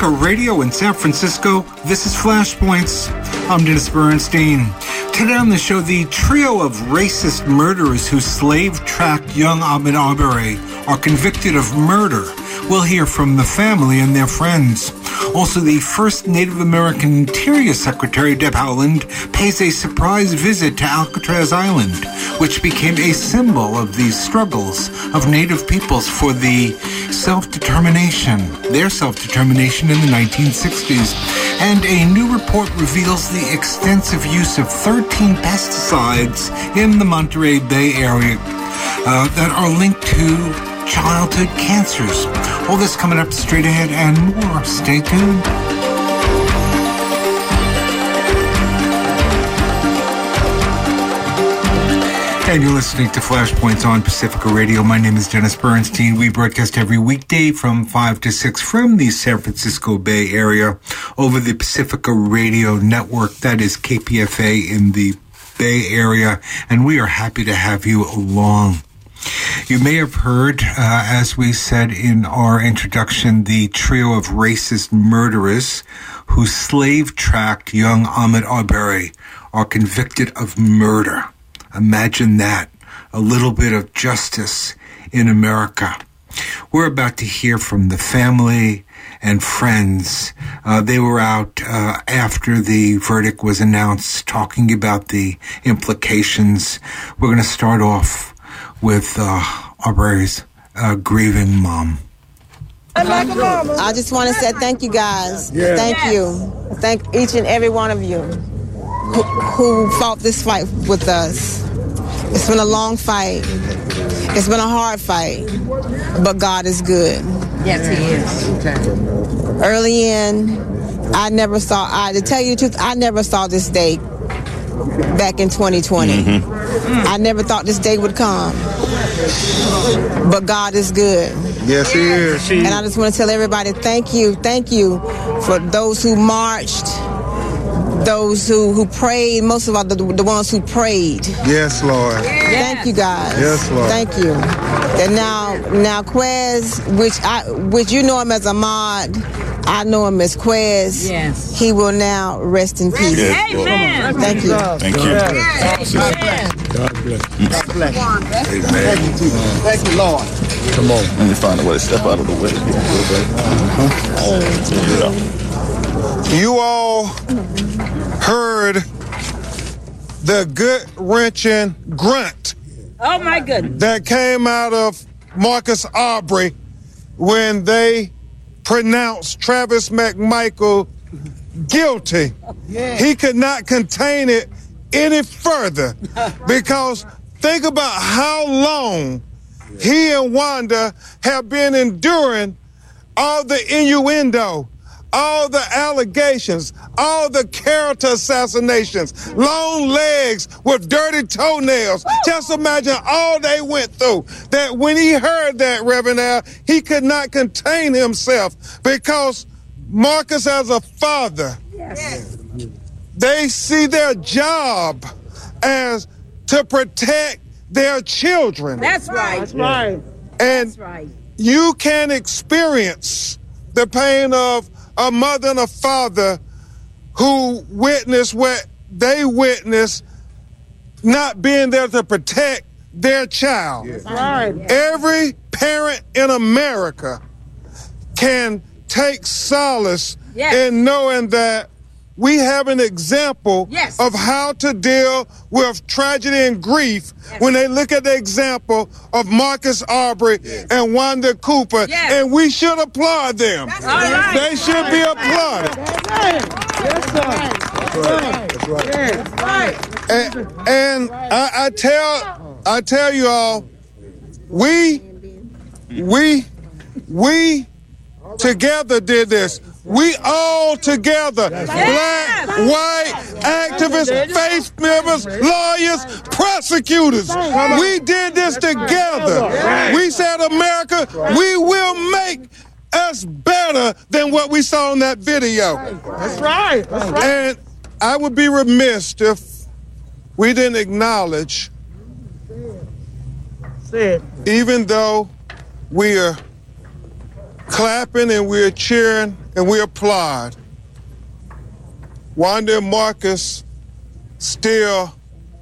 Pacifica Radio in San Francisco, this is Flashpoints. I'm Dennis Bernstein. Today on the show, the trio of racist murderers who slave tracked young Ahmaud Arbery are convicted of murder. We'll hear from the family and their friends. Also, the first Native American Interior Secretary, Deb Haaland, pays a surprise visit to Alcatraz Island, which became a symbol of the struggles of Native peoples for the self-determination, their self-determination in the 1960s. And a new report reveals the extensive use of 13 pesticides in the Monterey Bay area uh, that are linked to childhood cancers. All this coming up straight ahead and more. Stay tuned. And you're listening to Flashpoints on Pacifica Radio. My name is Dennis Bernstein. We broadcast every weekday from 5 to 6 from the San Francisco Bay Area over the Pacifica Radio Network. That is KPFA in the Bay Area. And we are happy to have you along. You may have heard, uh, as we said in our introduction, the trio of racist murderers who slave tracked young Ahmaud Arbery are convicted of murder. Imagine that. A little bit of justice in America. We're about to hear from the family and friends. Uh, they were out uh, after the verdict was announced talking about the implications. We're going to start off with uh, Arbery's uh, grieving mom. I just want to say thank you guys. Yeah. Thank yes. you. Thank each and every one of you who, who fought this fight with us. It's been a long fight. It's been a hard fight, but God is good. Yes, He is. Early in, I never saw. I to tell you the truth, I never saw this day back in 2020. Mm-hmm. I never thought this day would come. But God is good. Yes, He is. And I just want to tell everybody thank you, thank you for those who marched, those who, who prayed, most of all, the, the ones who prayed. Yes, Lord. Yes. Thank you, guys. Yes, Lord. Thank you. And now, now, Quez, which I, which you know him as Ahmaud, I know him as Quez. Yes. He will now rest in peace. Yes, Amen. Thank you. Thank you. Yes. Amen. God bless. God bless. Amen. Thank you, Jesus. Thank you, Lord. Come on. Let me find a way to step out of the way. Uh-huh. You all heard the good wrenching grunt. Oh my goodness. That came out of Marcus Arbery when they pronounced Travis McMichael guilty. Yeah. He could not contain it any further because think about how long he and Wanda have been enduring all the innuendo, all the allegations, all the character assassinations, long legs with dirty toenails. Just imagine all they went through. That when he heard that, Reverend Al, he could not contain himself because Marcus, as a father, yes. they see their job as to protect their children. That's right. That's right. And That's right. you can experience the pain of a mother and a father who witness what they witness not being there to protect their child. That's right. Every parent in America can take solace yes. in knowing that we have an example yes. of how to deal with tragedy and grief yes. when they look at the example of Marcus Arbery yes. and Wanda Cooper, and we should applaud them. Right. They should be applauded. Yes, That's right. That's right. And, and I, I tell, I tell you all, we, we, we together did this. We all together, black, white, activists, faith members, lawyers, prosecutors, we did this together. We said, America, we will make us better than what we saw in that video. That's right. That's right. And I would be remiss if we didn't acknowledge, even though we are clapping and we're cheering and we applaud. Wanda and Marcus still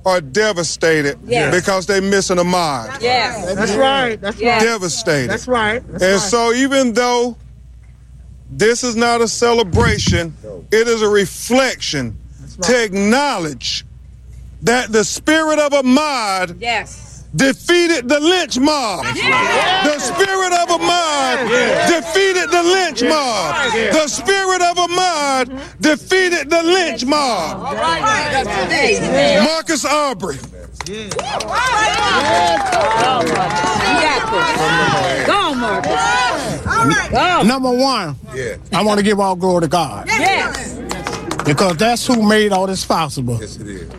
are devastated Yes. because they're missing Ahmaud. Yes. That's right. That's right. Devastated. That's right. That's And right. so, even though this is not a celebration, it is a reflection to acknowledge that the spirit of Ahmaud Yes. Defeated the lynch mob. The spirit of Ahmaud defeated the lynch mob. The spirit of Ahmaud defeated the lynch mob. Amen. Marcus Arbery. Go, Marcus. Go. Number one, yeah. I want to give all glory to God Yes. because that's who made all this possible. Yes, it is.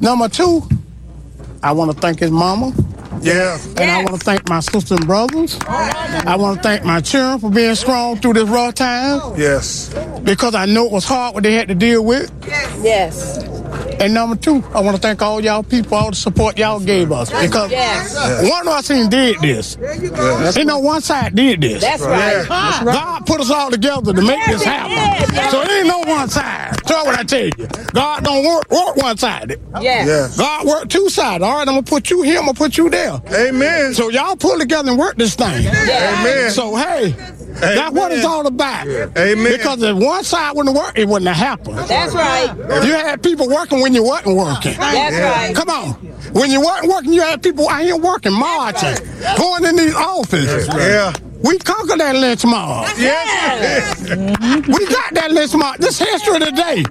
Number two, I want to thank his mama. Yeah. And I want to thank my sisters and brothers. I want to thank my children for being strong through this rough time Yes. because I know it was hard what they had to deal with. Yes. And number two, I want to thank all y'all people, all the support y'all gave us because Yes. one of us ain't did this. Ain't no one side did this. That's right. God put us all together to make this Yes, he happen. yes. So it ain't no one side. Tell what I tell you. God don't work, work one sided. Yes. Yes. God work two sided. All right, I'm gonna put you here, I'm gonna put you there. Amen. So y'all pull together and work this thing. Amen. So hey, that's what it's all about. Amen. Because if one side wouldn't work, it wouldn't have happened. That's right. You had people working when you wasn't working. That's right. Come on. When you weren't working, you had people out here working, marching, going in these offices. Yeah. We conquered that lynch mob. Yes. We got that lynch mob. This history today,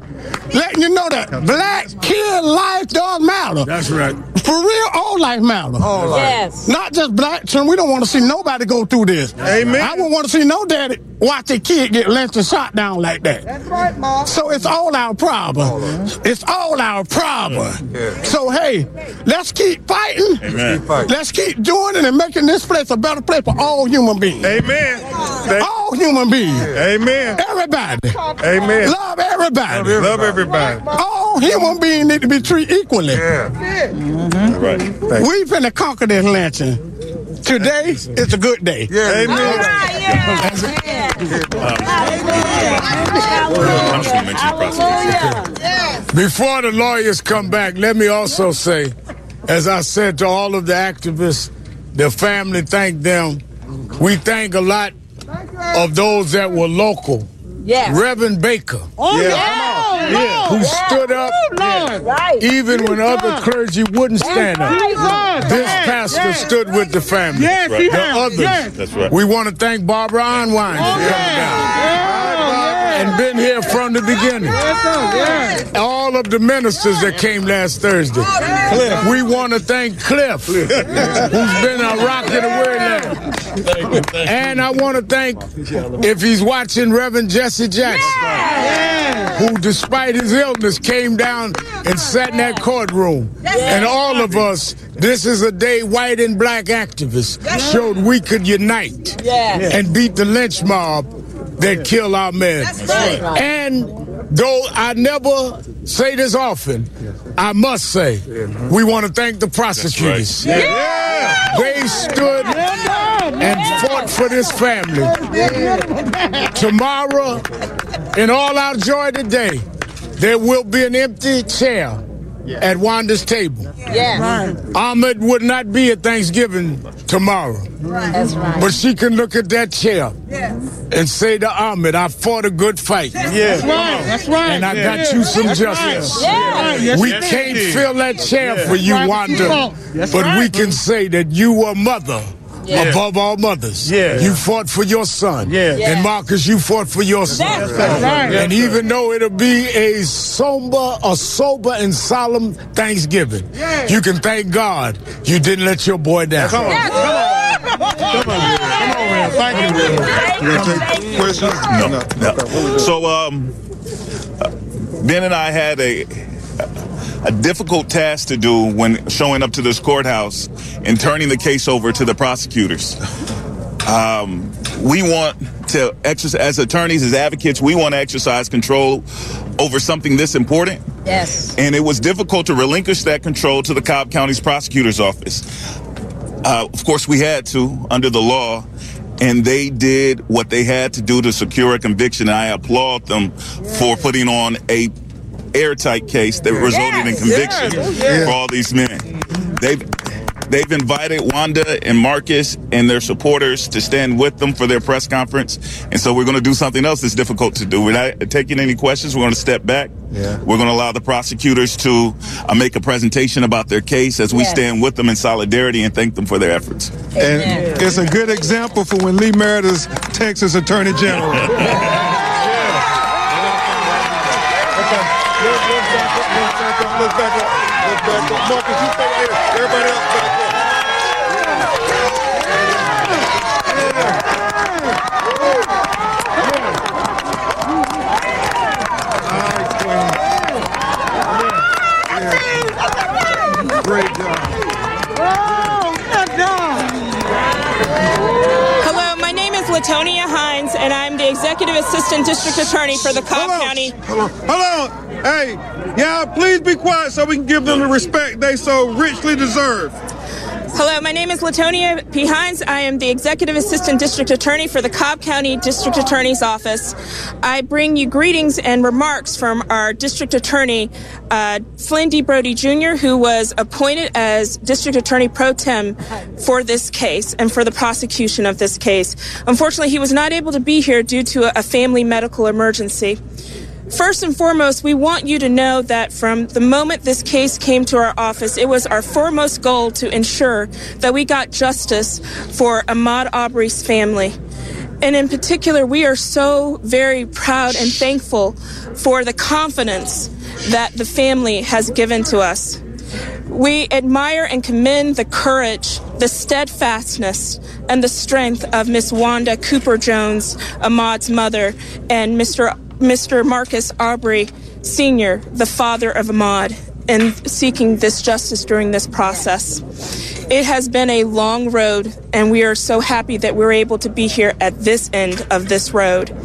letting you know that black kid life does matter. That's right. For real, all life matter. Yes. Not just black children. We don't want to see nobody go through this. Amen. I wouldn't want to see no daddy watch a kid get lynched and shot down like that. That's right, Mom. So it's all our problem. It's all our problem. So hey, let's keep fighting. Amen. Let's keep doing it and making this place a better place for all human beings. Amen. Thank- All human beings. Amen. Everybody. Amen. Love everybody. Love everybody. All human beings need to be treated equally. Yeah. Right. We finna conquer this lynching. Today is a good day. Yeah. Amen. Ah, yes. I'm just gonna mention the prosecutor. Hallelujah. Before the lawyers come back, let me also say, as I said to all of the activists, the family, thank them. We thank a lot of those that were local. Yes. Reverend Baker, Oh, Yeah. yeah. who stood up Right. even when other clergy wouldn't stand up. This pastor stood with the family. Yes, he the others. Yes. That's right. We want to thank Barbara Arnwine for coming down and been here from the beginning. All of the ministers that came last Thursday. We want to thank Cliff, who's been a rock in the word land. And I want to thank, if he's watching, Reverend Jesse Jackson, who, despite his illness, came down and sat in that courtroom. And all of us, this is a day white and black activists showed we could unite and beat the lynch mob that killed our men. right. And though I never say this often, I must say we want to thank the prosecutors. They stood and fought for this family. Tomorrow, in all our joy today, there will be an empty chair at Wanda's table. Yes. Ahmaud would not be at Thanksgiving tomorrow. That's right. But she can look at that chair and say to Ahmaud, I fought a good fight. That's right. That's right. And I got you some justice. Yes. Yes, We you can't did. fill that chair for you, Wanda. That's But we can say that you were mother. Above all mothers, Yeah. you fought for your son, Yeah. Yeah. and Marcus, you fought for your son. That's That's right. And even though it'll be a somber, a sober and solemn Thanksgiving, you can thank God you didn't let your boy down. Come on. Come on. Thank you. You gonna take questions? No, no. So, um, Ben and I had a a difficult task to do when showing up to this courthouse and turning the case over to the prosecutors. Um, we want to exercise, as attorneys, as advocates, we want to exercise control over something this important. Yes. And it was difficult to relinquish that control to the Cobb County's prosecutor's office. Uh, of course, we had to under the law. and they did what they had to do to secure a conviction. And I applaud them for putting on a airtight case that resulted in conviction for all these men. They've They've invited Wanda and Marcus and their supporters to stand with them for their press conference. And so we're going to do something else that's difficult to do. We're not taking any questions. We're going to step back. Yeah. We're going to allow the prosecutors to uh, make a presentation about their case as we Yes. stand with them in solidarity and thank them for their efforts. And it's a good example for when Lee Merritt's Texas Attorney General. Let's back up. Let's back up. Marcus, you stay right here. Everybody else back up. Nice, Great job. Hello, my name is Latonia Hines, and I'm the Executive Assistant District Attorney for the Cobb. County. Hold on. Hey, y'all, please be quiet so we can give them the respect they so richly deserve. Hello, my name is Latonia P. Hines. I am the Executive Assistant District Attorney for the Cobb County District Attorney's Office. I bring you greetings and remarks from our District Attorney, uh, Flynn D. Broady Jr., who was appointed as District Attorney Pro Tem for this case and for the prosecution of this case. Unfortunately, he was not able to be here due to a, a family medical emergency. First and foremost, we want you to know that from the moment this case came to our office, it was our foremost goal to ensure that we got justice for Ahmaud Arbery's family. And in particular, we are so very proud and thankful for the confidence that the family has given to us. We admire and commend the courage, the steadfastness, and the strength of Miss Wanda Cooper Jones, Ahmaud's mother, and Mr. Mr. Marcus Arbery Sr., the father of Ahmaud, in seeking this justice during this process. It has been a long road, and we are so happy that we're able to be here at this end of this road.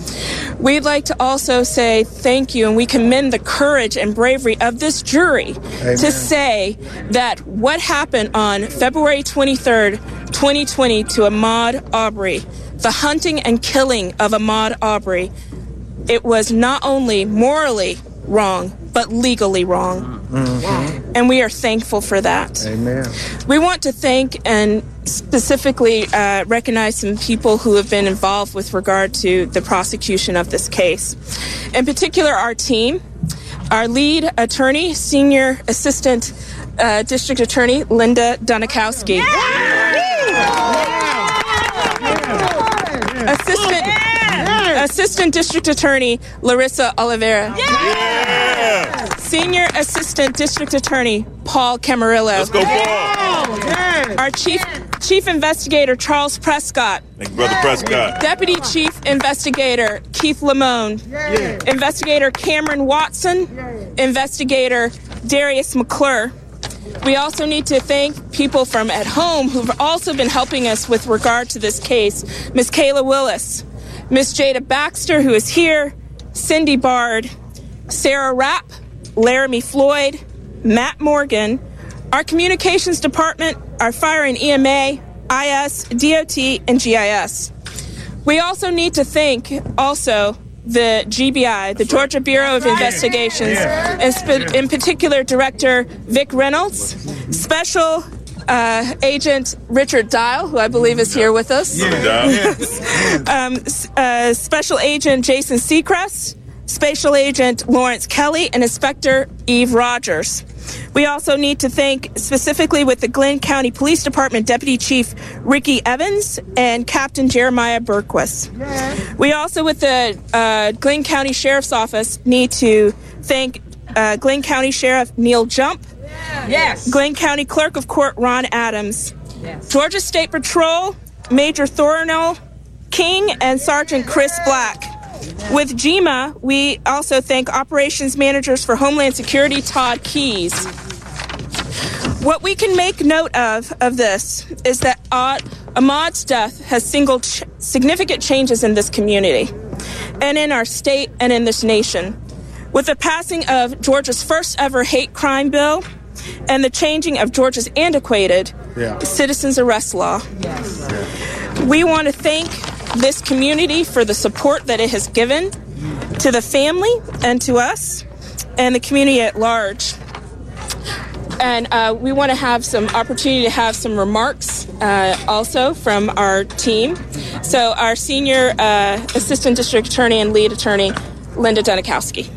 We'd like to also say thank you, and we commend the courage and bravery of this jury to say that what happened on February 23rd, 2020, to Ahmaud Arbery, the hunting and killing of Ahmaud Arbery, it was not only morally wrong, but legally wrong. And we are thankful for that. Amen. We want to thank and specifically uh, recognize some people who have been involved with regard to the prosecution of this case. In particular, our team, our lead attorney, senior assistant uh, district attorney, Linda Dunikowski. Assistant, assistant district attorney, Larissa Ollivierre. Senior Assistant District Attorney Paul Camarillo. Let's go, Paul. Our Chief Chief Investigator Charles Prescott. Thank you, Brother Prescott. Deputy Chief Investigator Keith Lamone. Investigator Cameron Watson. Investigator Darius McClure. We also need to thank people from at home who've also been helping us with regard to this case. Miss Kayla Willis, Miss Jada Baxter, who is here, Cindy Bard, Sarah Rapp, Laramie Floyd, Matt Morgan, our communications department, our fire and EMA, IS, DOT, and GIS. We also need to thank also the GBI, the Georgia Bureau of Investigations, and sp- in particular Director Vic Reynolds, Special uh, Agent Richard Dial, who I believe is here with us, um, uh, Special Agent Jason Seacrest, Special Agent Lawrence Kelly, and Inspector Eve Rogers. We also need to thank specifically with the Glynn County Police Department Deputy Chief Ricky Evans and Captain Jeremiah Berquist. We also, with the uh, Glynn County Sheriff's Office, need to thank uh, Glynn County Sheriff Neal Jump, Yes. Glynn County Clerk of Court Ron Adams, Yes. Georgia State Patrol Major Thornell King, and Sergeant Chris Black. With GMA, we also thank operations managers for Homeland Security Todd Keys. What we can make note of of this is that Ahmaud's death has singled ch- significant changes in this community and in our state and in this nation. With the passing of Georgia's first ever hate crime bill and the changing of Georgia's antiquated Yeah. citizens arrest law. We want to thank this community for the support that it has given to the family and to us and the community at large. And uh, we want to have some opportunity to have some remarks uh, also from our team. So, our senior uh, assistant district attorney and lead attorney, Linda Dunikowski.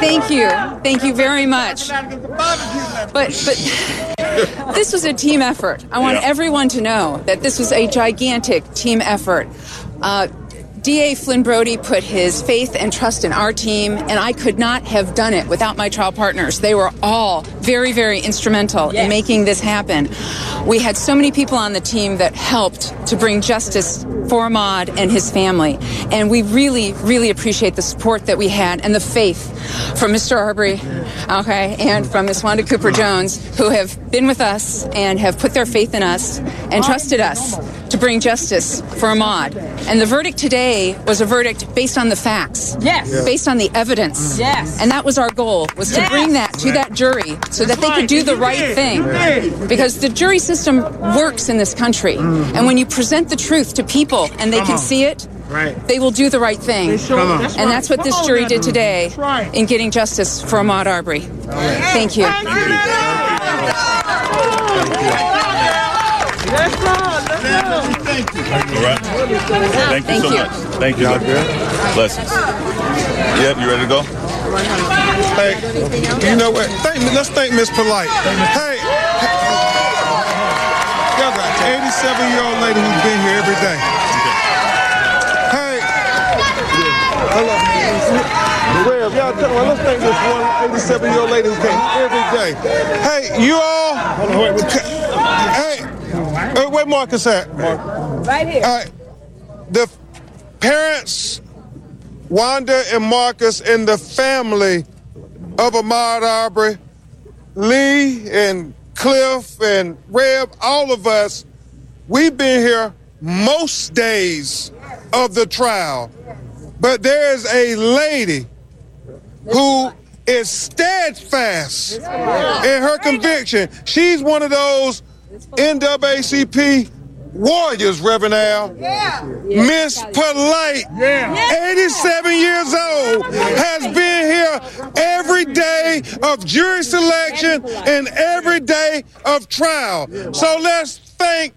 Thank you. Thank you very much. But but this was a team effort. I want Yeah. everyone to know that this was a gigantic team effort. Uh, DA Flynn Broady put his faith and trust in our team, and I could not have done it without my trial partners. They were all very, very instrumental in making this happen. We had so many people on the team that helped to bring justice for Ahmaud and his family, and we really, really appreciate the support that we had and the faith from Mr. Arbery, okay, and from Ms. Wanda Cooper Jones, who have been with us and have put their faith in us and trusted us to bring justice for Ahmaud. And the verdict today was a verdict based on the facts. Yes. Yeah. Based on the evidence. Yes. And that was our goal, was to Yes. bring that to that jury so that they could do the right thing. Because the jury system works in this country. And when you present the truth to people and they Come can on. see it, Right. they will do the right thing. They Come on. that's And right. that's what this Come on, jury man. did today right. in getting justice for Ahmaud Arbery. Thank you. All right. Thank you Thank so you. So much. Thank you. Blessings. Yep, you ready to go? Hey, you know what? Thank, let's thank Miss Polite. Hey, y'all got 87 year old lady who's been here every day. Hey, hello. Rev, y'all tell me, let's thank this one 87 year old lady who came every day. Hey, you all. Hey, where Marcus at? Right here. All right. The parents, Wanda and Marcus, and the family of Ahmaud Arbery, Lee and Cliff and Reb, all of us, we've been here most days of the trial. But there's a lady who is steadfast in her conviction. She's one of those NAACP warriors, Reverend Al. Miss Polite, 87 years old, has been here every day of jury selection and every day of trial. So let's thank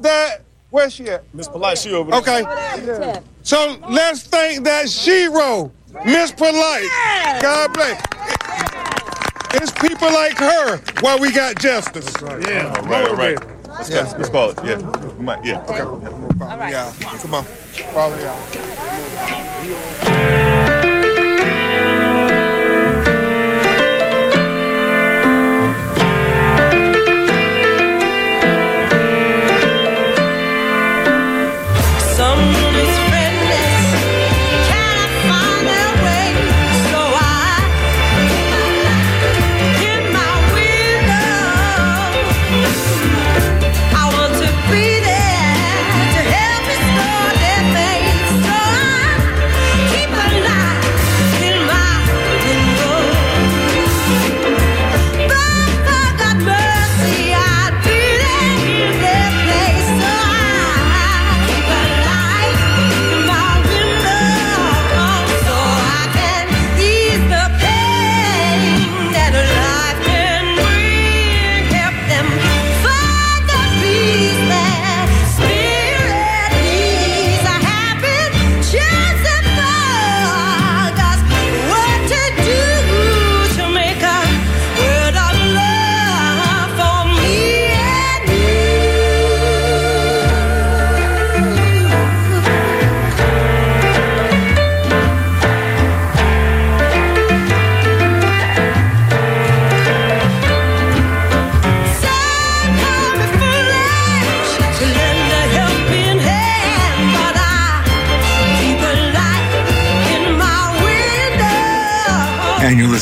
that. Where's she at? Miss Polite, she over there. Okay. So let's thank that shero, Miss Polite. God bless. It's people like her why we got justice. Yeah. All right, all right. Let's, go. let's call it. Yeah. We might, yeah. Okay. All right. Yeah. Come on. Follow y'all.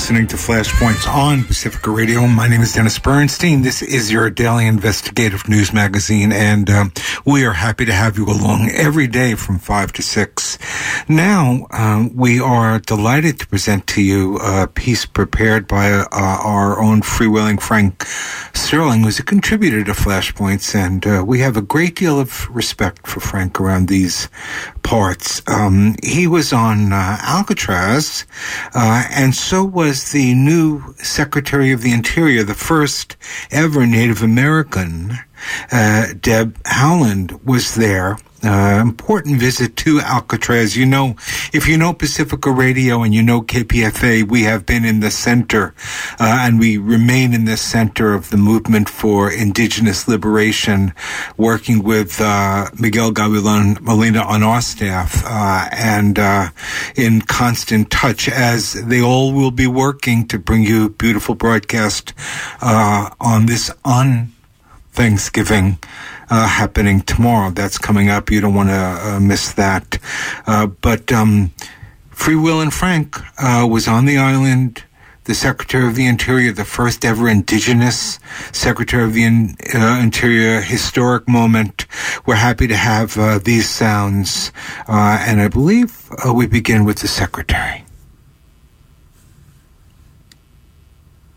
Listening to Flashpoints on Pacifica Radio. My name is Dennis Bernstein. This is your daily investigative news magazine, and um, we are happy to have you along every day from 5 to 6. Now, um, we are delighted to present to you a piece prepared by uh, our own freewheeling Frank Sterling, who's a contributor to Flashpoints, and uh, we have a great deal of respect for Frank around these parts. Um, he was on uh, Alcatraz, uh, and so was the new Secretary of the Interior, the first ever Native American. Uh, Deb Haaland was there. Uh, important visit to Alcatraz. You know, if you know Pacifica Radio and you know KPFA, we have been in the center, uh, and we remain in the center of the movement for indigenous liberation, working with uh, Miguel Gavilan Molina on our staff, uh, and uh, in constant touch as they all will be working to bring you beautiful broadcast on this on Thanksgiving uh, happening tomorrow. That's coming up. You don't want to uh, miss that. Uh, but um, Free Will and Frank uh, was on the island. The Secretary of the Interior, the first ever indigenous Secretary of the In- uh, Interior, historic moment. We're happy to have uh, these sounds, uh, and I believe we begin with the Secretary.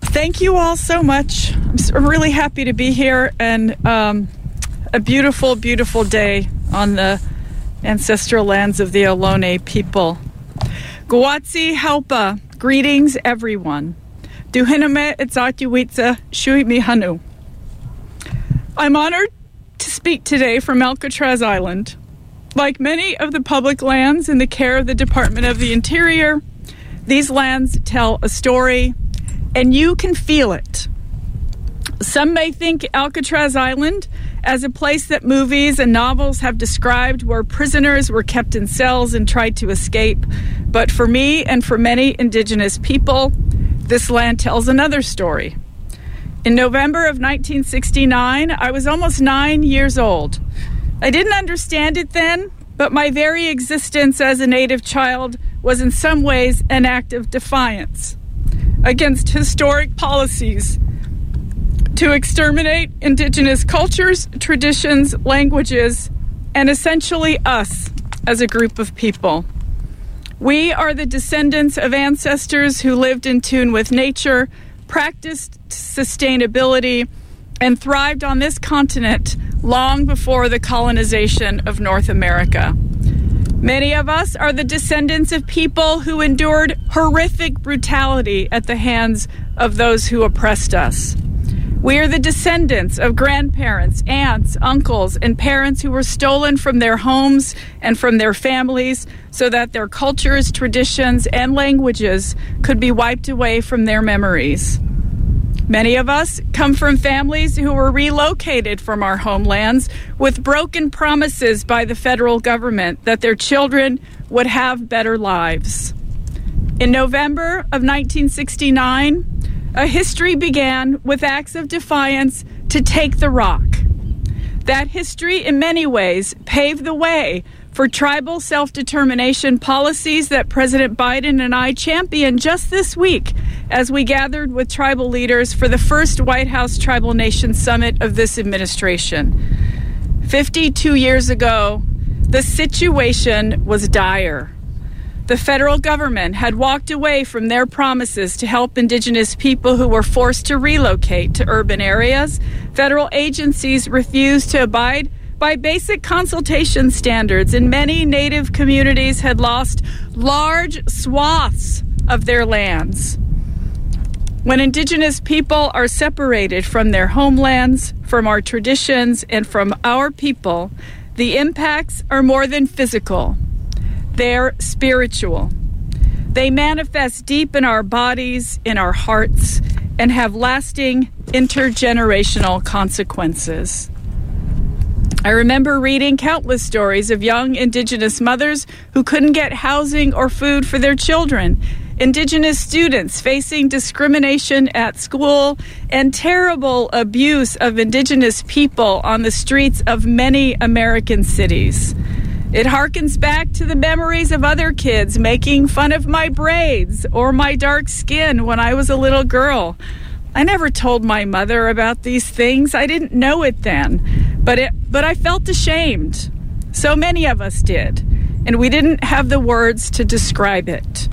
Thank you all so much. I'm really happy to be here and um, a beautiful, beautiful day on the ancestral lands of the Ohlone people. Gwatsi Helpa, greetings everyone. Duhiname Itzatuwitsa Shui Mihanu. I'm honored to speak today from Alcatraz Island. Like many of the public lands in the care of the Department of the Interior, these lands tell a story, and you can feel it. Some may think Alcatraz Island as a place that movies and novels have described where prisoners were kept in cells and tried to escape. But for me and for many indigenous people, this land tells another story. In November of 1969, I was almost nine years old. I didn't understand it then, but my very existence as a Native child was in some ways an act of defiance against historic policies to exterminate indigenous cultures, traditions, languages, and essentially us as a group of people. We are the descendants of ancestors who lived in tune with nature, practiced sustainability, and thrived on this continent long before the colonization of North America. Many of us are the descendants of people who endured horrific brutality at the hands of those who oppressed us. We are the descendants of grandparents, aunts, uncles, and parents who were stolen from their homes and from their families so that their cultures, traditions, and languages could be wiped away from their memories. Many of us come from families who were relocated from our homelands with broken promises by the federal government that their children would have better lives. In November of 1969, a history began with acts of defiance to take the rock. That history, in many ways, paved the way for tribal self determination policies that President Biden and I championed just this week as we gathered with tribal leaders for the first White House Tribal Nation Summit of this administration. 52 years ago, the situation was dire. The federal government had walked away from their promises to help Indigenous people who were forced to relocate to urban areas. Federal agencies refused to abide by basic consultation standards, and many Native communities had lost large swaths of their lands. When Indigenous people are separated from their homelands, from our traditions, and from our people, the impacts are more than physical. They're spiritual. They manifest deep in our bodies, in our hearts, and have lasting intergenerational consequences. I remember reading countless stories of young Indigenous mothers who couldn't get housing or food for their children, Indigenous students facing discrimination at school, and terrible abuse of Indigenous people on the streets of many American cities. It harkens back to the memories of other kids making fun of my braids or my dark skin when I was a little girl. I never told my mother about these things. I didn't know it then. But it but I felt ashamed. So many of us did. And we didn't have the words to describe it.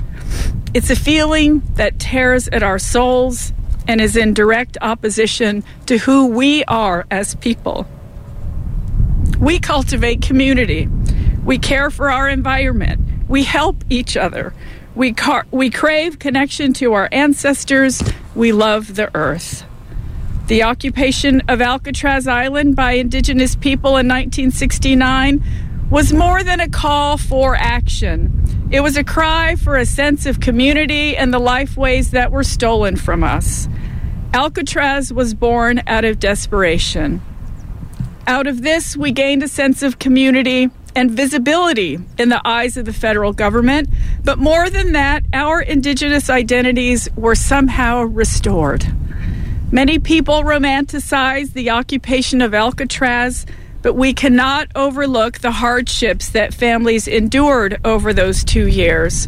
It's a feeling that tears at our souls and is in direct opposition to who we are as people. We cultivate community. We care for our environment. We help each other. We, car- we crave connection to our ancestors. We love the earth. The occupation of Alcatraz Island by indigenous people in 1969 was more than a call for action. It was a cry for a sense of community and the lifeways that were stolen from us. Alcatraz was born out of desperation. Out of this, we gained a sense of community and visibility in the eyes of the federal government. But more than that, our indigenous identities were somehow restored. Many people romanticize the occupation of Alcatraz, but we cannot overlook the hardships that families endured over those two years.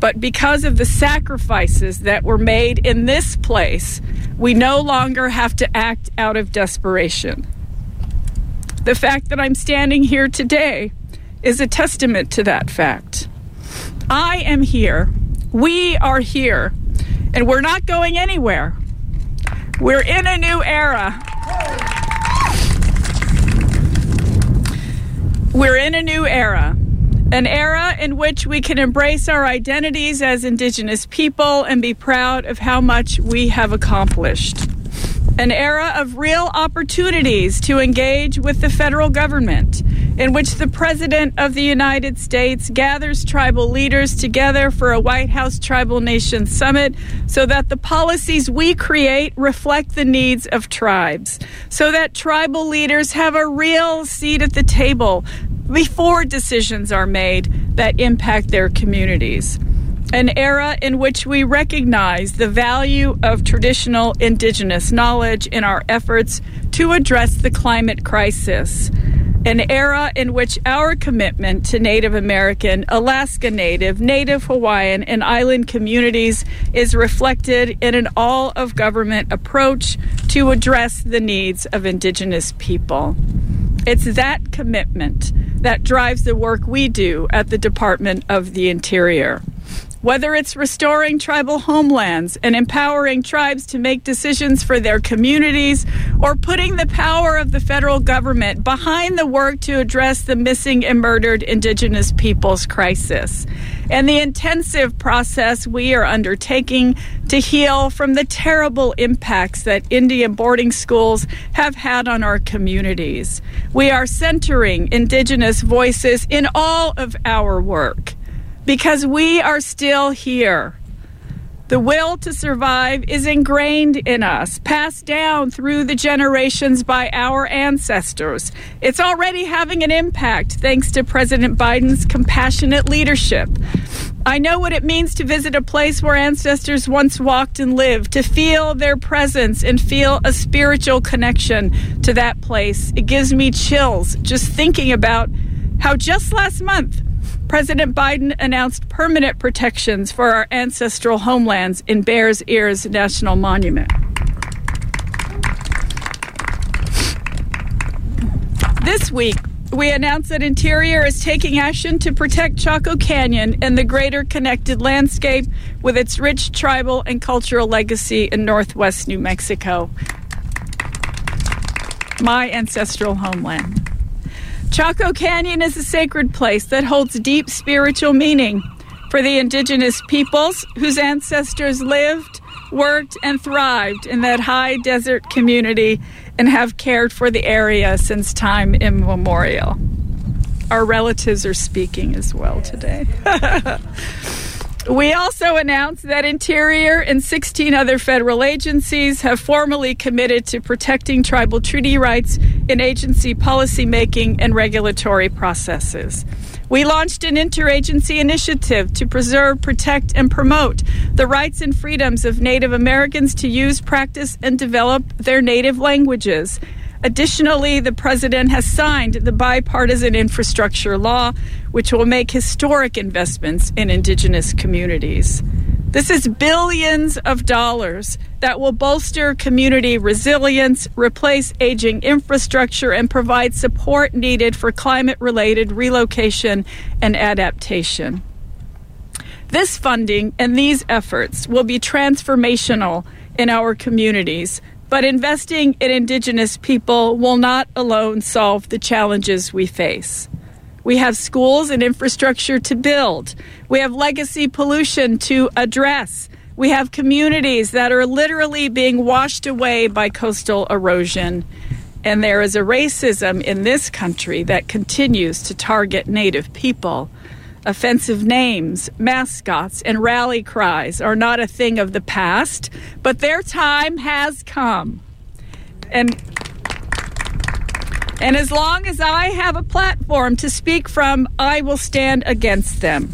But because of the sacrifices that were made in this place, we no longer have to act out of desperation. The fact that I'm standing here today is a testament to that fact. I am here. We are here. And we're not going anywhere. We're in a new era. We're in a new era. An era in which we can embrace our identities as Indigenous people and be proud of how much we have accomplished. An era of real opportunities to engage with the federal government, in which the President of the United States gathers tribal leaders together for a White House Tribal Nation Summit so that the policies we create reflect the needs of tribes, so that tribal leaders have a real seat at the table before decisions are made that impact their communities. An era in which we recognize the value of traditional indigenous knowledge in our efforts to address the climate crisis. An era in which our commitment to Native American, Alaska Native, Native Hawaiian, and island communities is reflected in an all of government approach to address the needs of Indigenous people. It's that commitment that drives the work we do at the Department of the Interior. Whether it's restoring tribal homelands and empowering tribes to make decisions for their communities, or putting the power of the federal government behind the work to address the missing and murdered Indigenous peoples crisis, and the intensive process we are undertaking to heal from the terrible impacts that Indian boarding schools have had on our communities. We are centering Indigenous voices in all of our work because we are still here. The will to survive is ingrained in us, passed down through the generations by our ancestors. It's already having an impact thanks to President Biden's compassionate leadership. I know what it means to visit a place where ancestors once walked and lived, to feel their presence and feel a spiritual connection to that place. It gives me chills just thinking about how just last month, President Biden announced permanent protections for our ancestral homelands in Bears Ears National Monument. This week, we announced that Interior is taking action to protect Chaco Canyon and the greater connected landscape with its rich tribal and cultural legacy in northwest New Mexico, my ancestral homeland. Chaco Canyon is a sacred place that holds deep spiritual meaning for the indigenous peoples whose ancestors lived, worked, and thrived in that high desert community and have cared for the area since time immemorial. Our relatives are speaking as well today. We also announced that Interior and 16 other federal agencies have formally committed to protecting tribal treaty rights in agency policymaking and regulatory processes. We launched an interagency initiative to preserve, protect, and promote the rights and freedoms of Native Americans to use, practice, and develop their native languages. Additionally, the president has signed the bipartisan infrastructure law, which will make historic investments in indigenous communities. This is billions of dollars that will bolster community resilience, replace aging infrastructure, and provide support needed for climate related relocation and adaptation. This funding and these efforts will be transformational in our communities, but investing in Indigenous people will not alone solve the challenges we face. We have schools and infrastructure to build. We have legacy pollution to address. We have communities that are literally being washed away by coastal erosion. And there is a racism in this country that continues to target Native people. Offensive names, mascots, and rally cries are not a thing of the past, but their time has come. And and as long as I have a platform to speak from, I will stand against them.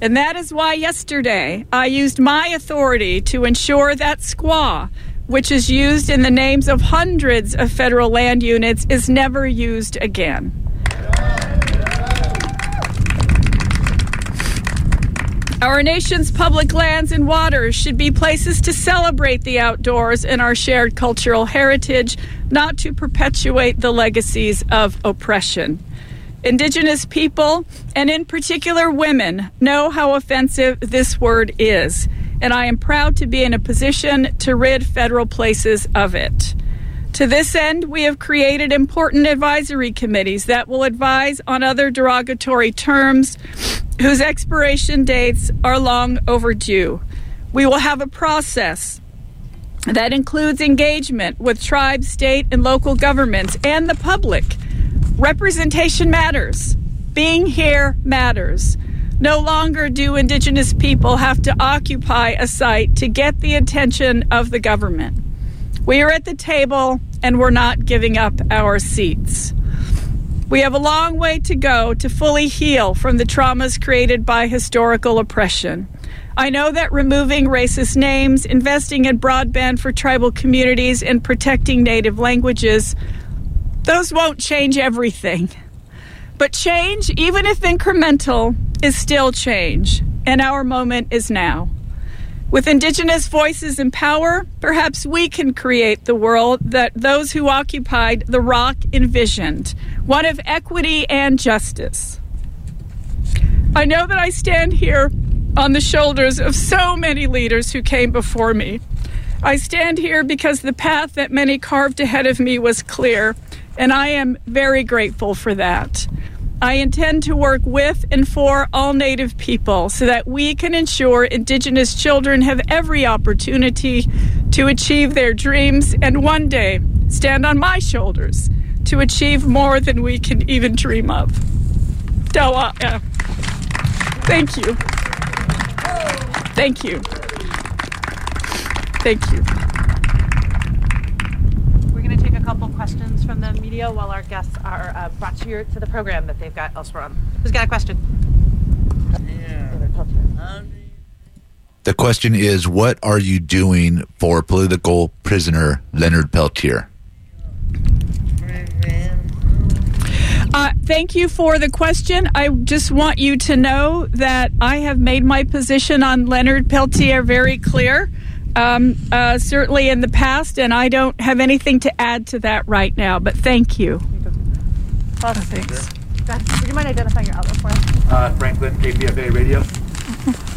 And that is why yesterday I used my authority to ensure that squaw, which is used in the names of hundreds of federal land units, is never used again. Our nation's public lands and waters should be places to celebrate the outdoors and our shared cultural heritage, not to perpetuate the legacies of oppression. Indigenous people, and in particular women, know how offensive this word is, and I am proud to be in a position to rid federal places of it. To this end, we have created important advisory committees that will advise on other derogatory terms whose expiration dates are long overdue. We will have a process that includes engagement with tribes, state, and local governments and the public. Representation matters. Being here matters. No longer do Indigenous people have to occupy a site to get the attention of the government. We are at the table and we're not giving up our seats. We have a long way to go to fully heal from the traumas created by historical oppression. I know that removing racist names, investing in broadband for tribal communities, and protecting native languages, those won't change everything. But change, even if incremental, is still change, and our moment is now. With Indigenous voices in power, perhaps we can create the world that those who occupied the rock envisioned one of equity and justice. I know that I stand here on the shoulders of so many leaders who came before me. I stand here because the path that many carved ahead of me was clear, and I am very grateful for that. I intend to work with and for all Native people so that we can ensure Indigenous children have every opportunity to achieve their dreams and one day stand on my shoulders to achieve more than we can even dream of. Dawa. Thank you. Thank you. Thank you. We're going to take a couple questions from the media while our guests are uh, brought to, your, to the program that they've got elsewhere on. Who's got a question? The question is What are you doing for political prisoner Leonard Peltier? Uh, thank you for the question. I just want you to know that I have made my position on Leonard Peltier very clear, um, uh, certainly in the past, and I don't have anything to add to that right now. But thank you. Lots of things. Would you mind identifying your outlet for us? uh, Franklin, KPFA radio.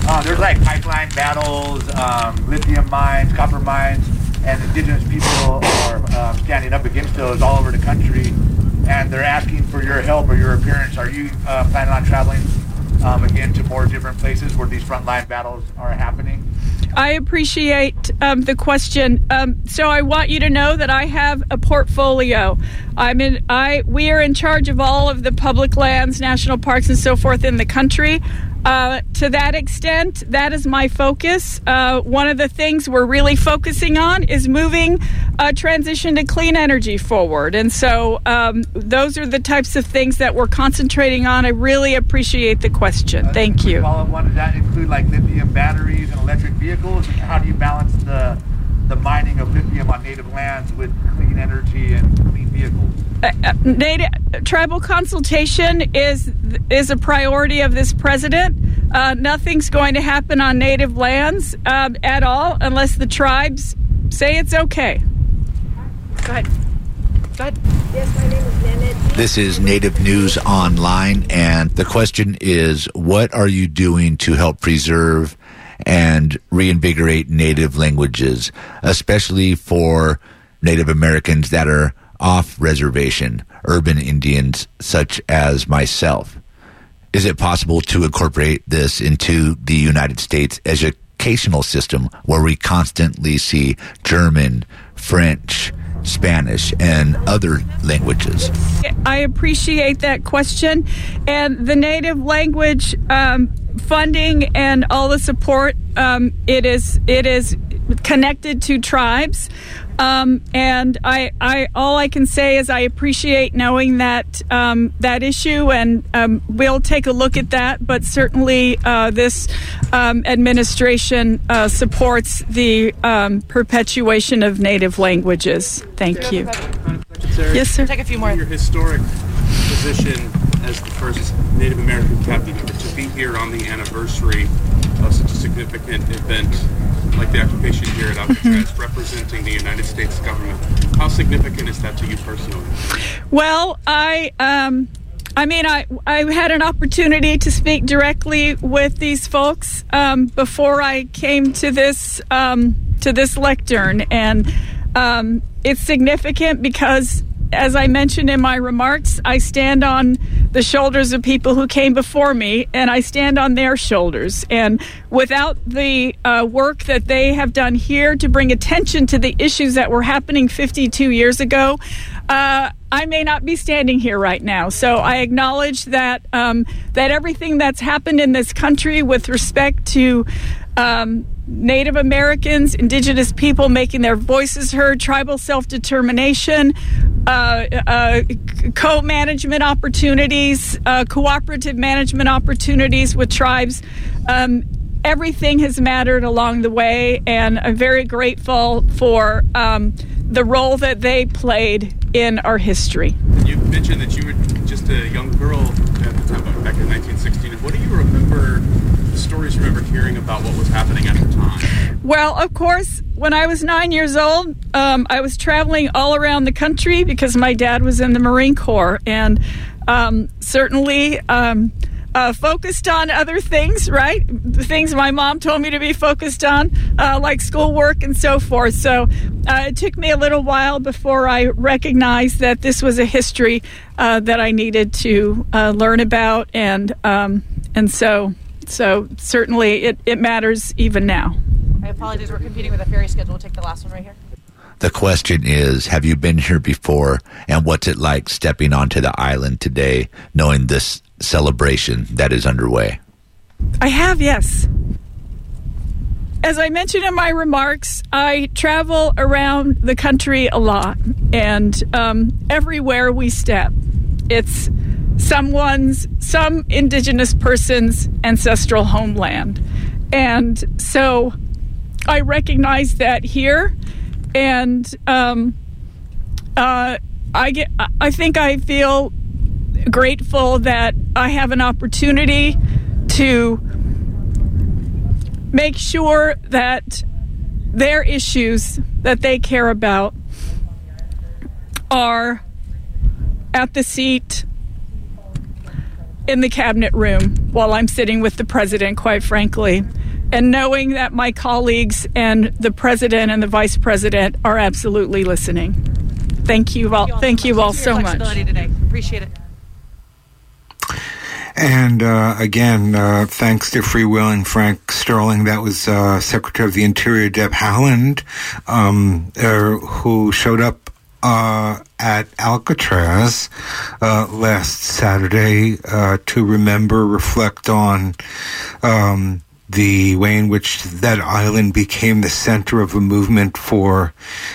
Uh, there's like pipeline battles, um, lithium mines, copper mines, and indigenous people are um, standing up against those all over the country, and they're asking for your help or your appearance. Are you uh, planning on traveling um, again to more different places where these frontline battles are happening? I appreciate um, the question. Um, so I want you to know that I have a portfolio. I'm in. I we are in charge of all of the public lands, national parks, and so forth in the country. Uh, to that extent, that is my focus. Uh, one of the things we're really focusing on is moving uh, transition to clean energy forward. And so um, those are the types of things that we're concentrating on. I really appreciate the question. Thank you. Follow one. Does that include like lithium batteries and electric vehicles? How do you balance the the mining of lithium on native lands with clean energy and clean vehicles? Uh, uh, native tribal consultation is is a priority of this president. Uh, nothing's going to happen on native lands um, at all unless the tribes say it's okay. Go ahead. Go ahead. Yes, my name is Nanette. This is Native News Online, and the question is what are you doing to help preserve and reinvigorate Native languages, especially for Native Americans that are off reservation, urban Indians such as myself? Is it possible to incorporate this into the United States educational system where we constantly see German, French, Spanish, and other languages? I appreciate that question. And the native language um, funding and all the support, um, it is it is connected to tribes. Um, and I, I, all I can say is I appreciate knowing that um, that issue, and um, we'll take a look at that. But certainly, uh, this um, administration uh, supports the um, perpetuation of native languages. Thank you. Yes, sir. Take a few more. Your historic position as the first Native American cabinet member to be here on the anniversary of such a significant event like the occupation here at Alcatraz, representing the United States government. How significant is that to you personally? Well, I um, I mean, I I had an opportunity to speak directly with these folks um, before I came to this um, to this lectern, and um, it's significant because. As I mentioned in my remarks, I stand on the shoulders of people who came before me, and I stand on their shoulders. And without the uh, work that they have done here to bring attention to the issues that were happening 52 years ago, uh, I may not be standing here right now. So I acknowledge that um, that everything that's happened in this country with respect to um, Native Americans, Indigenous people making their voices heard, tribal self determination, uh, uh, co management opportunities, uh, cooperative management opportunities with tribes. Um, everything has mattered along the way, and I'm very grateful for um, the role that they played in our history. You mentioned that you were just a young girl at the time, back in 1916. What do you remember, the stories you remember hearing about what was happening at the time? Well, of course, when I was nine years old, um, I was traveling all around the country because my dad was in the Marine Corps, and um, certainly. Um, uh, focused on other things, right? The things my mom told me to be focused on, uh, like schoolwork and so forth. So uh, it took me a little while before I recognized that this was a history uh, that I needed to uh, learn about, and um, and so so certainly it, it matters even now. I apologize. We're competing with a ferry schedule. We'll take the last one right here. The question is Have you been here before? And what's it like stepping onto the island today, knowing this celebration that is underway? I have, yes. As I mentioned in my remarks, I travel around the country a lot, and um, everywhere we step, it's someone's, some indigenous person's ancestral homeland. And so I recognize that here, and um, uh, I get, I think I feel grateful that I have an opportunity to make sure that their issues that they care about are at the seat in the cabinet room while I'm sitting with the president, quite frankly. And knowing that my colleagues and the president and the vice president are absolutely listening. Thank you all. Thank you all so much. today. Appreciate it. And uh, again, uh, thanks to Free Will and Frank Sterling. That was uh, Secretary of the Interior Deb Haaland, um, uh, who showed up uh, at Alcatraz uh, last Saturday to remember, reflect on um, the way in which that island became the center of a movement for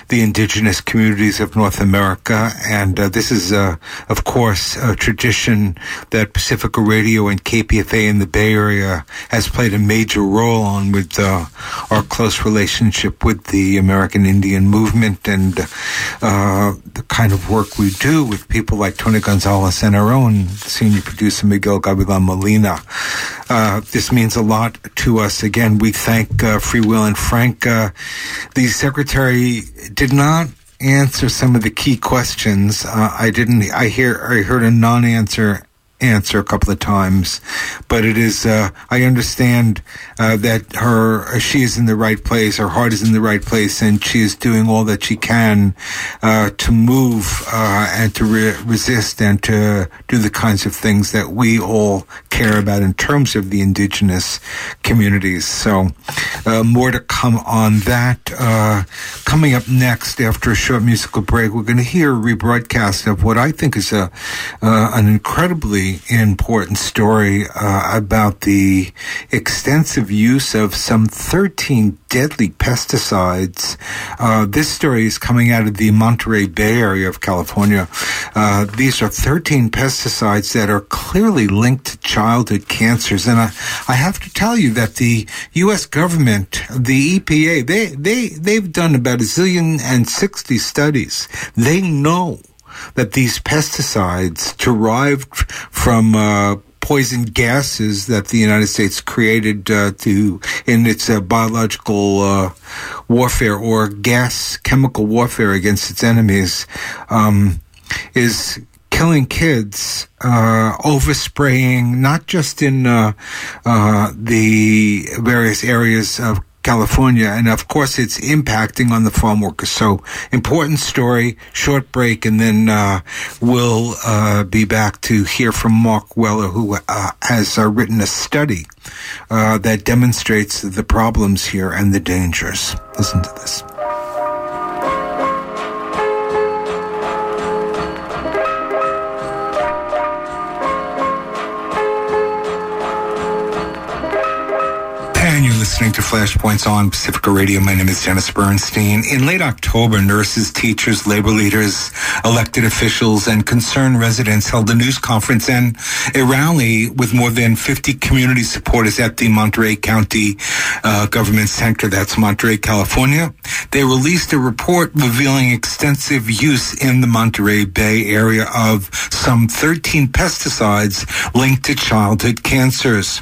the indigenous communities of North America. And uh, this is, uh, of course, a tradition that Pacifica Radio and KPFA in the Bay Area has played a major role on with uh, our close relationship with the American Indian movement and uh, the kind of work we do with people like Tony Gonzalez and our own senior producer Miguel Gavilan Molina. Uh, this means a lot to us. Again, we thank uh, Free Will and Frank. Uh, the secretary did not answer some of the key questions. Uh, I didn't. I hear. I heard a non-answer answer a couple of times, but it is. Uh, I understand uh, that her she is in the right place. Her heart is in the right place, and she is doing all that she can uh, to move uh, and to re- resist and to do the kinds of things that we all care about in terms of the indigenous communities. So, uh, more to come on that. Uh, coming up next, after a short musical break, we're going to hear a rebroadcast of what I think is a an incredibly important story uh, about the extensive use of some 13 deadly pesticides. Uh, this story is coming out of the Monterey Bay area of California. Uh, these are 13 pesticides that are clearly linked to childhood cancers. And I, I have to tell you that the U.S. government, the EPA, they, they, they've done about a zillion and 60 studies. They know that these pesticides derived from uh, poison gases that the United States created uh, to in its uh, biological uh, warfare or gas chemical warfare against its enemies um, is killing kids uh, overspraying not just in uh, uh, the various areas of California, and of course, it's impacting on the farm workers. So, important story, short break, and then uh, we'll uh, be back to hear from Mark Weller, who uh, has uh, written a study uh, that demonstrates the problems here and the dangers. Listen to this. Listening to Flashpoints on Pacifica Radio. My name is Dennis Bernstein. In late October, nurses, teachers, labor leaders, elected officials, and concerned residents held a news conference and a rally with more than 50 community supporters at the Monterey County uh, Government Center. That's Monterey, California. They released a report revealing extensive use in the Monterey Bay area of some 13 pesticides linked to childhood cancers.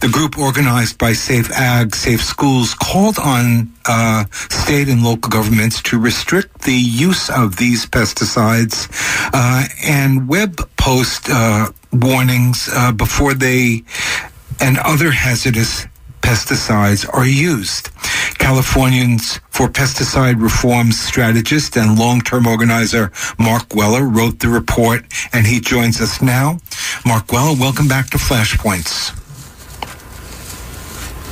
The group organized by Safe Ag, Safe Schools called on uh, state and local governments to restrict the use of these pesticides uh, and web post uh, warnings uh, before they and other hazardous pesticides are used. Californians for Pesticide Reform strategist and long-term organizer Mark Weller wrote the report, and he joins us now. Mark Weller, welcome back to Flashpoints.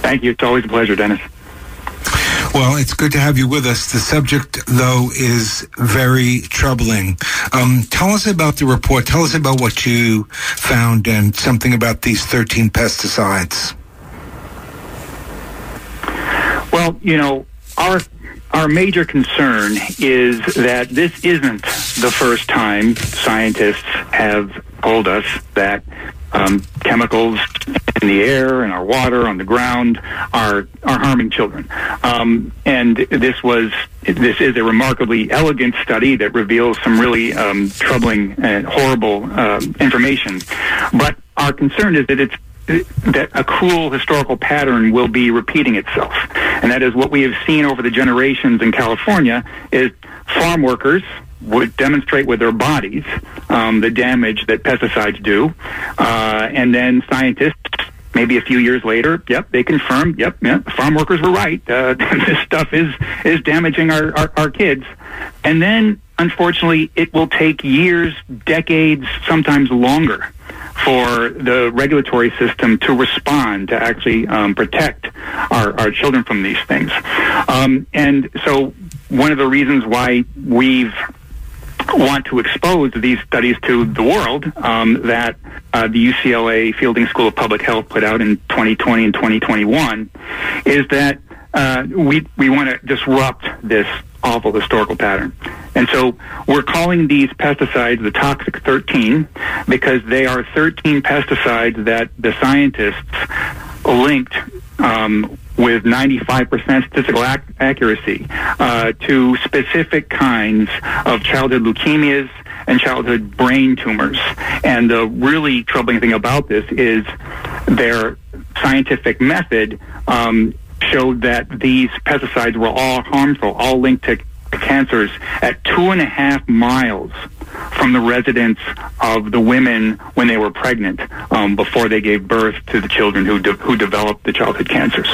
Thank you. It's always a pleasure, Dennis. Well, it's good to have you with us. The subject, though, is very troubling. Um, tell us about the report. Tell us about what you found and something about these 13 pesticides. Well, you know, our our major concern is that this isn't the first time scientists have told us that um, chemicals in the air, in our water, on the ground are are harming children. Um, and this was this is a remarkably elegant study that reveals some really um, troubling and horrible uh, information. But our concern is that it's that a cruel historical pattern will be repeating itself. And that is what we have seen over the generations in California is farm workers would demonstrate with their bodies um, the damage that pesticides do. Uh, and then scientists maybe a few years later, yep, they confirm, yep, yep farm workers were right. Uh, this stuff is is damaging our, our, our kids. And then, unfortunately, it will take years, decades, sometimes longer for the regulatory system to respond to actually um, protect our, our children from these things. Um, and so, one of the reasons why we've want to expose these studies to the world um, that uh, the UCLA Fielding School of Public Health put out in 2020 and 2021 is that uh, we we want to disrupt this awful historical pattern. And so we're calling these pesticides the toxic 13 because they are 13 pesticides that the scientists linked um, with 95% statistical ac- accuracy uh, to specific kinds of childhood leukemias and childhood brain tumors. And the really troubling thing about this is their scientific method um, showed that these pesticides were all harmful, all linked to cancers at two and a half miles from the residence of the women when they were pregnant um, before they gave birth to the children who, de- who developed the childhood cancers.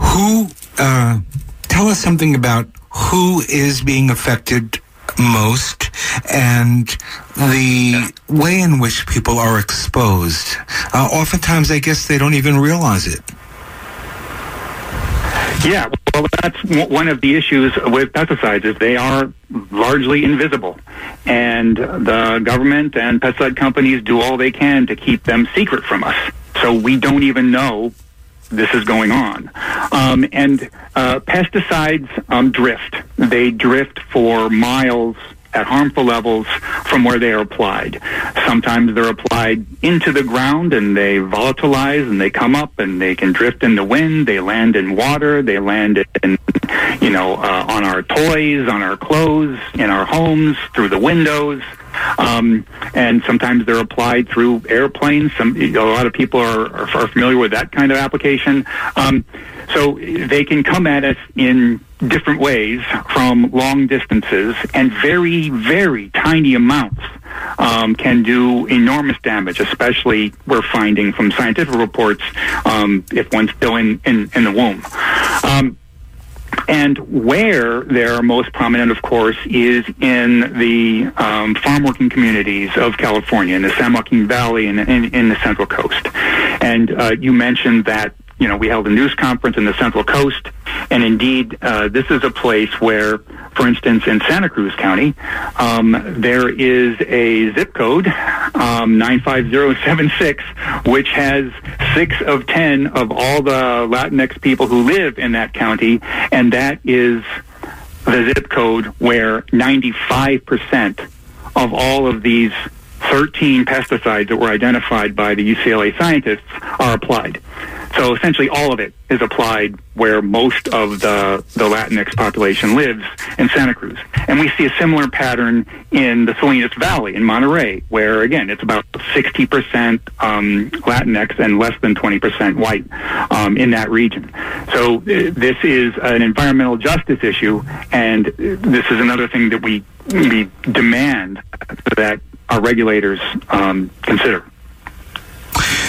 Who, uh, tell us something about who is being affected most and the way in which people are exposed. Uh, oftentimes, I guess they don't even realize it. Yeah, well, that's one of the issues with pesticides is they are largely invisible, and the government and pesticide companies do all they can to keep them secret from us. So we don't even know this is going on. Um, and uh, pesticides um, drift. They drift for miles at harmful levels from where they are applied. Sometimes they're applied into the ground and they volatilize and they come up and they can drift in the wind. They land in water. They land in, you know, uh, on our toys, on our clothes, in our homes, through the windows. Um, and sometimes they're applied through airplanes. Some, a lot of people are, are, familiar with that kind of application. Um, so they can come at us in different ways from long distances, and very, very tiny amounts um, can do enormous damage. Especially, we're finding from scientific reports um, if one's still in in, in the womb. Um, and where they're most prominent, of course, is in the um, farm working communities of California, in the San Joaquin Valley, and in, in the Central Coast. And uh, you mentioned that you know we held a news conference in the Central Coast, and indeed, uh, this is a place where, for instance, in Santa Cruz County, um, there is a zip code um, 95076, which has six of ten of all the Latinx people who live in that county, and that is the zip code where 95% of all of these 13 pesticides that were identified by the UCLA scientists are applied. So essentially all of it is applied where most of the, the Latinx population lives in Santa Cruz. And we see a similar pattern in the Salinas Valley in Monterey, where again, it's about 60% um, Latinx and less than 20% white um, in that region. So uh, this is an environmental justice issue, and this is another thing that we, we demand that our regulators um, consider.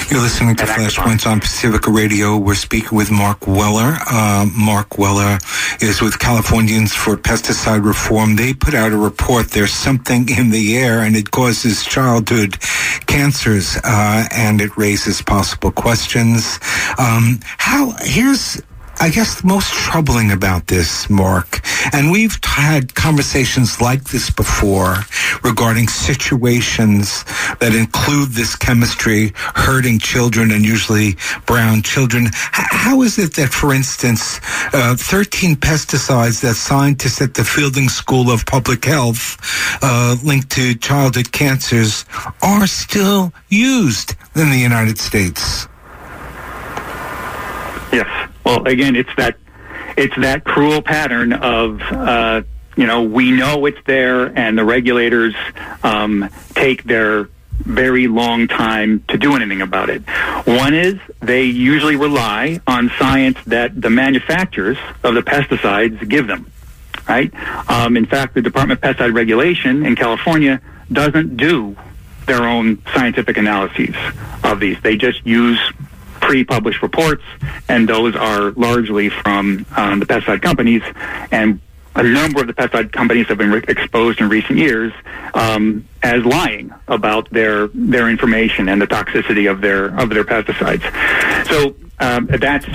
You're listening to Flashpoints on Pacifica Radio. We're speaking with Mark Weller. Uh, Mark Weller is with Californians for Pesticide Reform. They put out a report. There's something in the air, and it causes childhood cancers, uh, and it raises possible questions. Um, how? Here's I guess the most troubling about this, Mark, and we've had conversations like this before regarding situations that include this chemistry hurting children and usually brown children. How is it that, for instance, uh, 13 pesticides that scientists at the Fielding School of Public Health uh, linked to childhood cancers are still used in the United States? Yes. Well, again, it's that it's that cruel pattern of uh, you know we know it's there, and the regulators um, take their very long time to do anything about it. One is they usually rely on science that the manufacturers of the pesticides give them. Right. Um, in fact, the Department of Pesticide Regulation in California doesn't do their own scientific analyses of these. They just use pre-published reports, and those are largely from um, the pesticide companies. And a number of the pesticide companies have been re- exposed in recent years um, as lying about their their information and the toxicity of their of their pesticides. So um, that's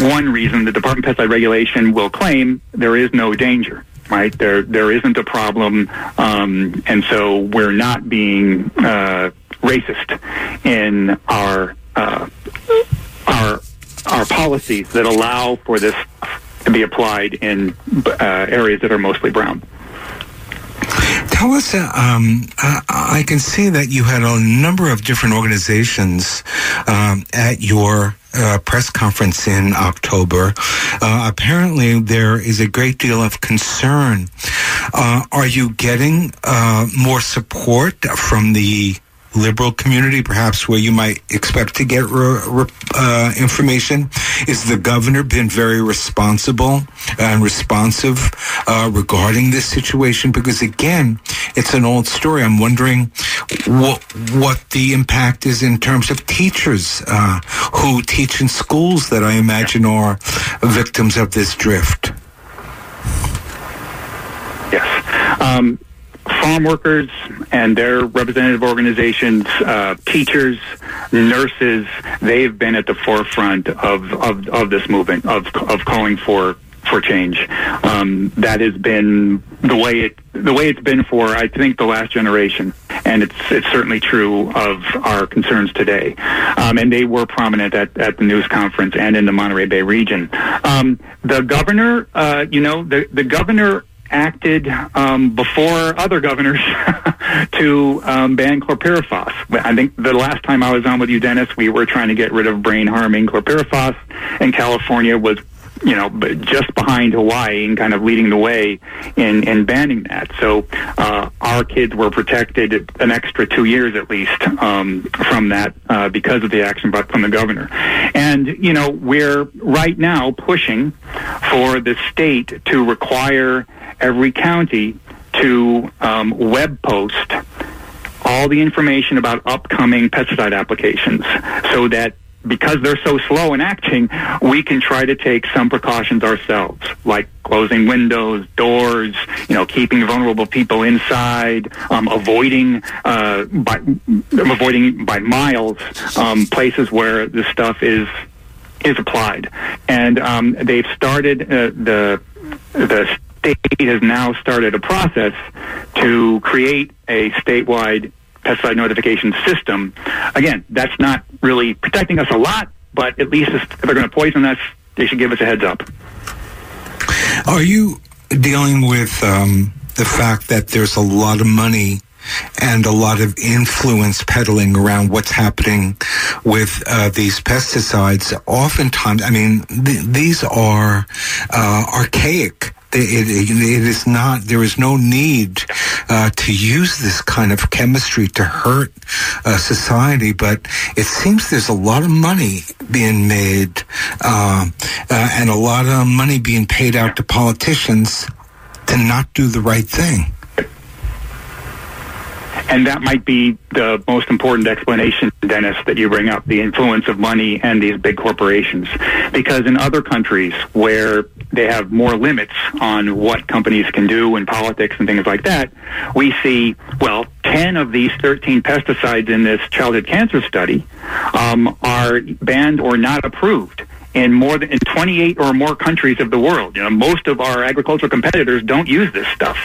one reason the Department of Pesticide Regulation will claim there is no danger. Right there, there isn't a problem, um, and so we're not being uh, racist in our uh, our our policies that allow for this to be applied in uh, areas that are mostly brown. Tell us, uh, um, I, I can see that you had a number of different organizations um, at your uh, press conference in October. Uh, apparently, there is a great deal of concern. Uh, are you getting uh, more support from the liberal community, perhaps where you might expect to get re- re- uh, information? Is the governor been very responsible and responsive uh, regarding this situation? Because again, it's an old story. I'm wondering what what the impact is in terms of teachers uh, who teach in schools that I imagine are victims of this drift. Yes. Um, farm workers and their representative organizations, uh, teachers, nurses, they've been at the forefront of, of, of this movement, of, of calling for for change. Um, that has been the way it the way it's been for I think the last generation, and it's it's certainly true of our concerns today. Um, and they were prominent at, at the news conference and in the Monterey Bay region. Um, the governor, uh, you know, the the governor acted um, before other governors to um, ban chlorpyrifos. I think the last time I was on with you, Dennis, we were trying to get rid of brain harming chlorpyrifos, and California was you know, just behind Hawaii and kind of leading the way in, in banning that. So uh, our kids were protected an extra two years at least um, from that uh, because of the action brought from the governor. And, you know, we're right now pushing for the state to require every county to um, web post all the information about upcoming pesticide applications so that because they're so slow in acting, we can try to take some precautions ourselves, like closing windows, doors, you know, keeping vulnerable people inside, um, avoiding uh, by avoiding by miles um, places where the stuff is is applied, and um, they've started uh, the the state has now started a process to create a statewide pesticide notification system. Again, that's not really protecting us a lot, but at least if they're going to poison us, they should give us a heads up. Are you dealing with um, the fact that there's a lot of money and a lot of influence peddling around what's happening with uh, these pesticides? Oftentimes, I mean, th- these are uh, archaic. It, it, is not. There is no need uh, to use this kind of chemistry to hurt uh, society. But it seems there's a lot of money being made uh, uh, and a lot of money being paid out to politicians to not do the right thing. And that might be the most important explanation, Dennis, that you bring up the influence of money and these big corporations. Because in other countries where they have more limits on what companies can do in politics and things like that, we see, well, 10 of these 13 pesticides in this childhood cancer study um, are banned or not approved in more than in 28 or more countries of the world. You know, most of our agricultural competitors don't use this stuff,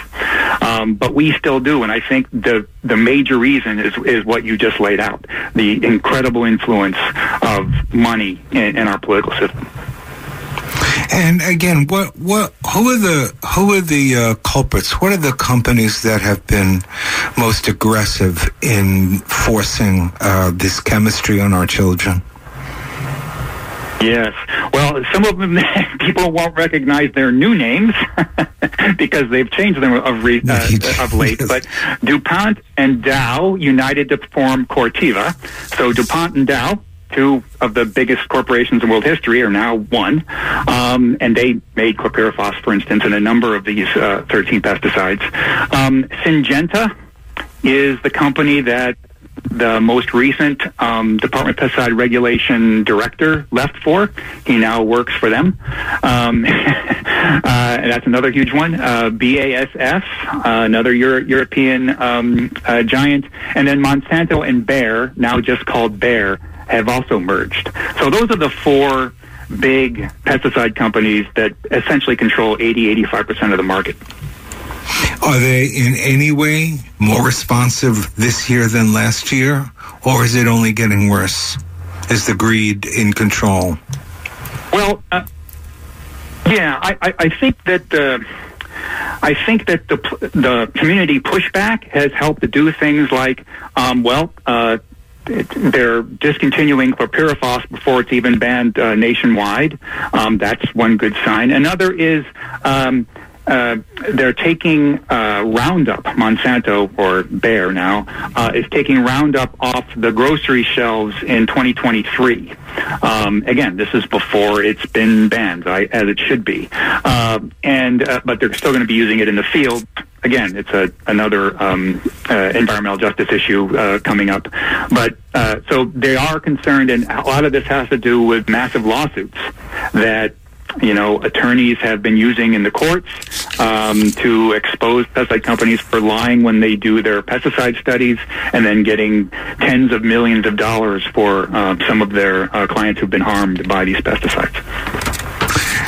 um, but we still do. And I think the the major reason is is what you just laid out: the incredible influence of money in, in our political system. And again, what what who are the who are the uh, culprits? What are the companies that have been most aggressive in forcing uh, this chemistry on our children? Yes. Well, some of them people won't recognize their new names because they've changed them of, re- uh, of late. But DuPont and Dow united to form Corteva. So DuPont and Dow, two of the biggest corporations in world history, are now one. Um, and they made chlorpyrifos, for instance, and a number of these uh, 13 pesticides. Um, Syngenta is the company that the most recent um, Department of Pesticide Regulation director left for. He now works for them. Um, uh, that's another huge one. Uh, BASF, uh, another Euro- European um, uh, giant, and then Monsanto and Bayer, now just called Bayer, have also merged. So those are the four big pesticide companies that essentially control 80, 85% of the market. Are they in any way more responsive this year than last year, or is it only getting worse? Is the greed in control? Well, uh, yeah, I, I, I think that uh, I think that the the community pushback has helped to do things like, um, well, uh, they're discontinuing chlorpyrifos before it's even banned uh, nationwide. Um, that's one good sign. Another is. Um, uh, they're taking uh, Roundup, Monsanto or Bayer now, uh, is taking Roundup off the grocery shelves in 2023. Um, again, this is before it's been banned, as it should be. Uh, and uh, but they're still going to be using it in the field. Again, it's a another um, environmental justice issue uh, coming up. But uh, so they are concerned, and a lot of this has to do with massive lawsuits that you know, attorneys have been using in the courts um, to expose pesticide companies for lying when they do their pesticide studies, and then getting tens of millions of dollars for uh, some of their uh, clients who've been harmed by these pesticides.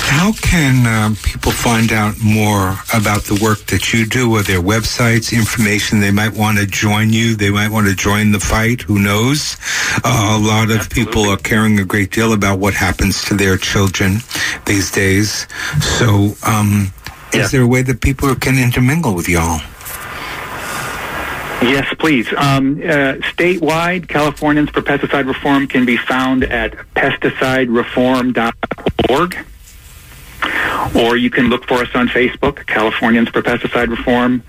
How can um, people find out more about the work that you do? Are there websites, information they might want to join you? They might want to join the fight. Who knows? Uh, a lot of people are caring a great deal about what happens to their children these days. So, um, is there a way that people can intermingle with y'all? Yes, please. Um, uh, statewide, Californians for Pesticide Reform can be found at pesticidereform.org. Or you can look for us on Facebook, Californians for Pesticide Reform.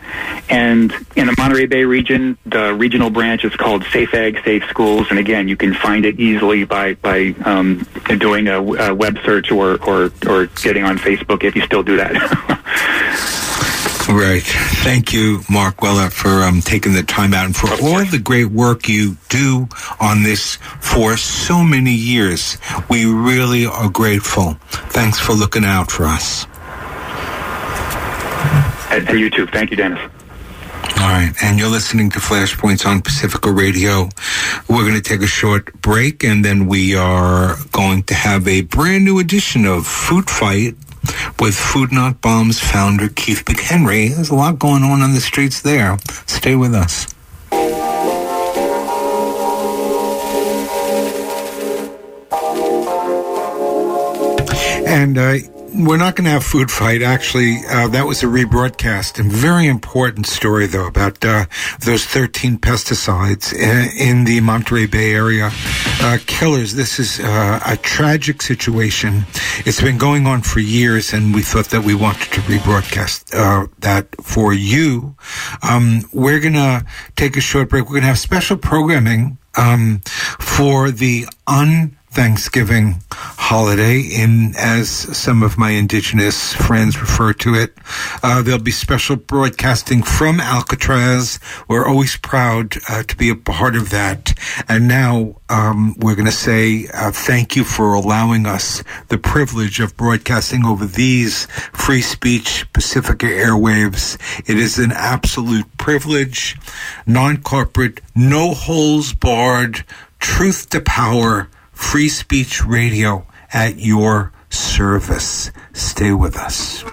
And in the Monterey Bay region, the regional branch is called Safe Ag, Safe Schools. And again, you can find it easily by, by um, doing a, a web search or, or, or getting on Facebook if you still do that. Right. Thank you, Mark Weller, for um, taking the time out and for all the great work you do on this for so many years. We really are grateful. Thanks for looking out for us. and, and you too. Thank you, Dennis. All right. And you're listening to Flashpoints on Pacifica Radio. We're going to take a short break and then we are going to have a brand new edition of Food Fight with Food Not Bombs founder Keith McHenry. There's a lot going on on the streets there. Stay with us. And uh, we're not going to have food fight. Actually, uh, that was a rebroadcast. And very important story, though, about uh, those 13 pesticides in, the Monterey Bay area. Uh, killers. This is uh, a tragic situation. It's been going on for years, and we thought that we wanted to rebroadcast uh, that for you. Um, we're going to take a short break. We're going to have special programming um, for the un Thanksgiving holiday in as some of my indigenous friends refer to it. Uh, there'll be special broadcasting from Alcatraz. We're always proud uh, to be a part of that. And now um, we're going to say uh, thank you for allowing us the privilege of broadcasting over these free speech Pacifica airwaves. It is an absolute privilege, non-corporate, no holes barred, truth to power free speech radio at your service. Stay with us.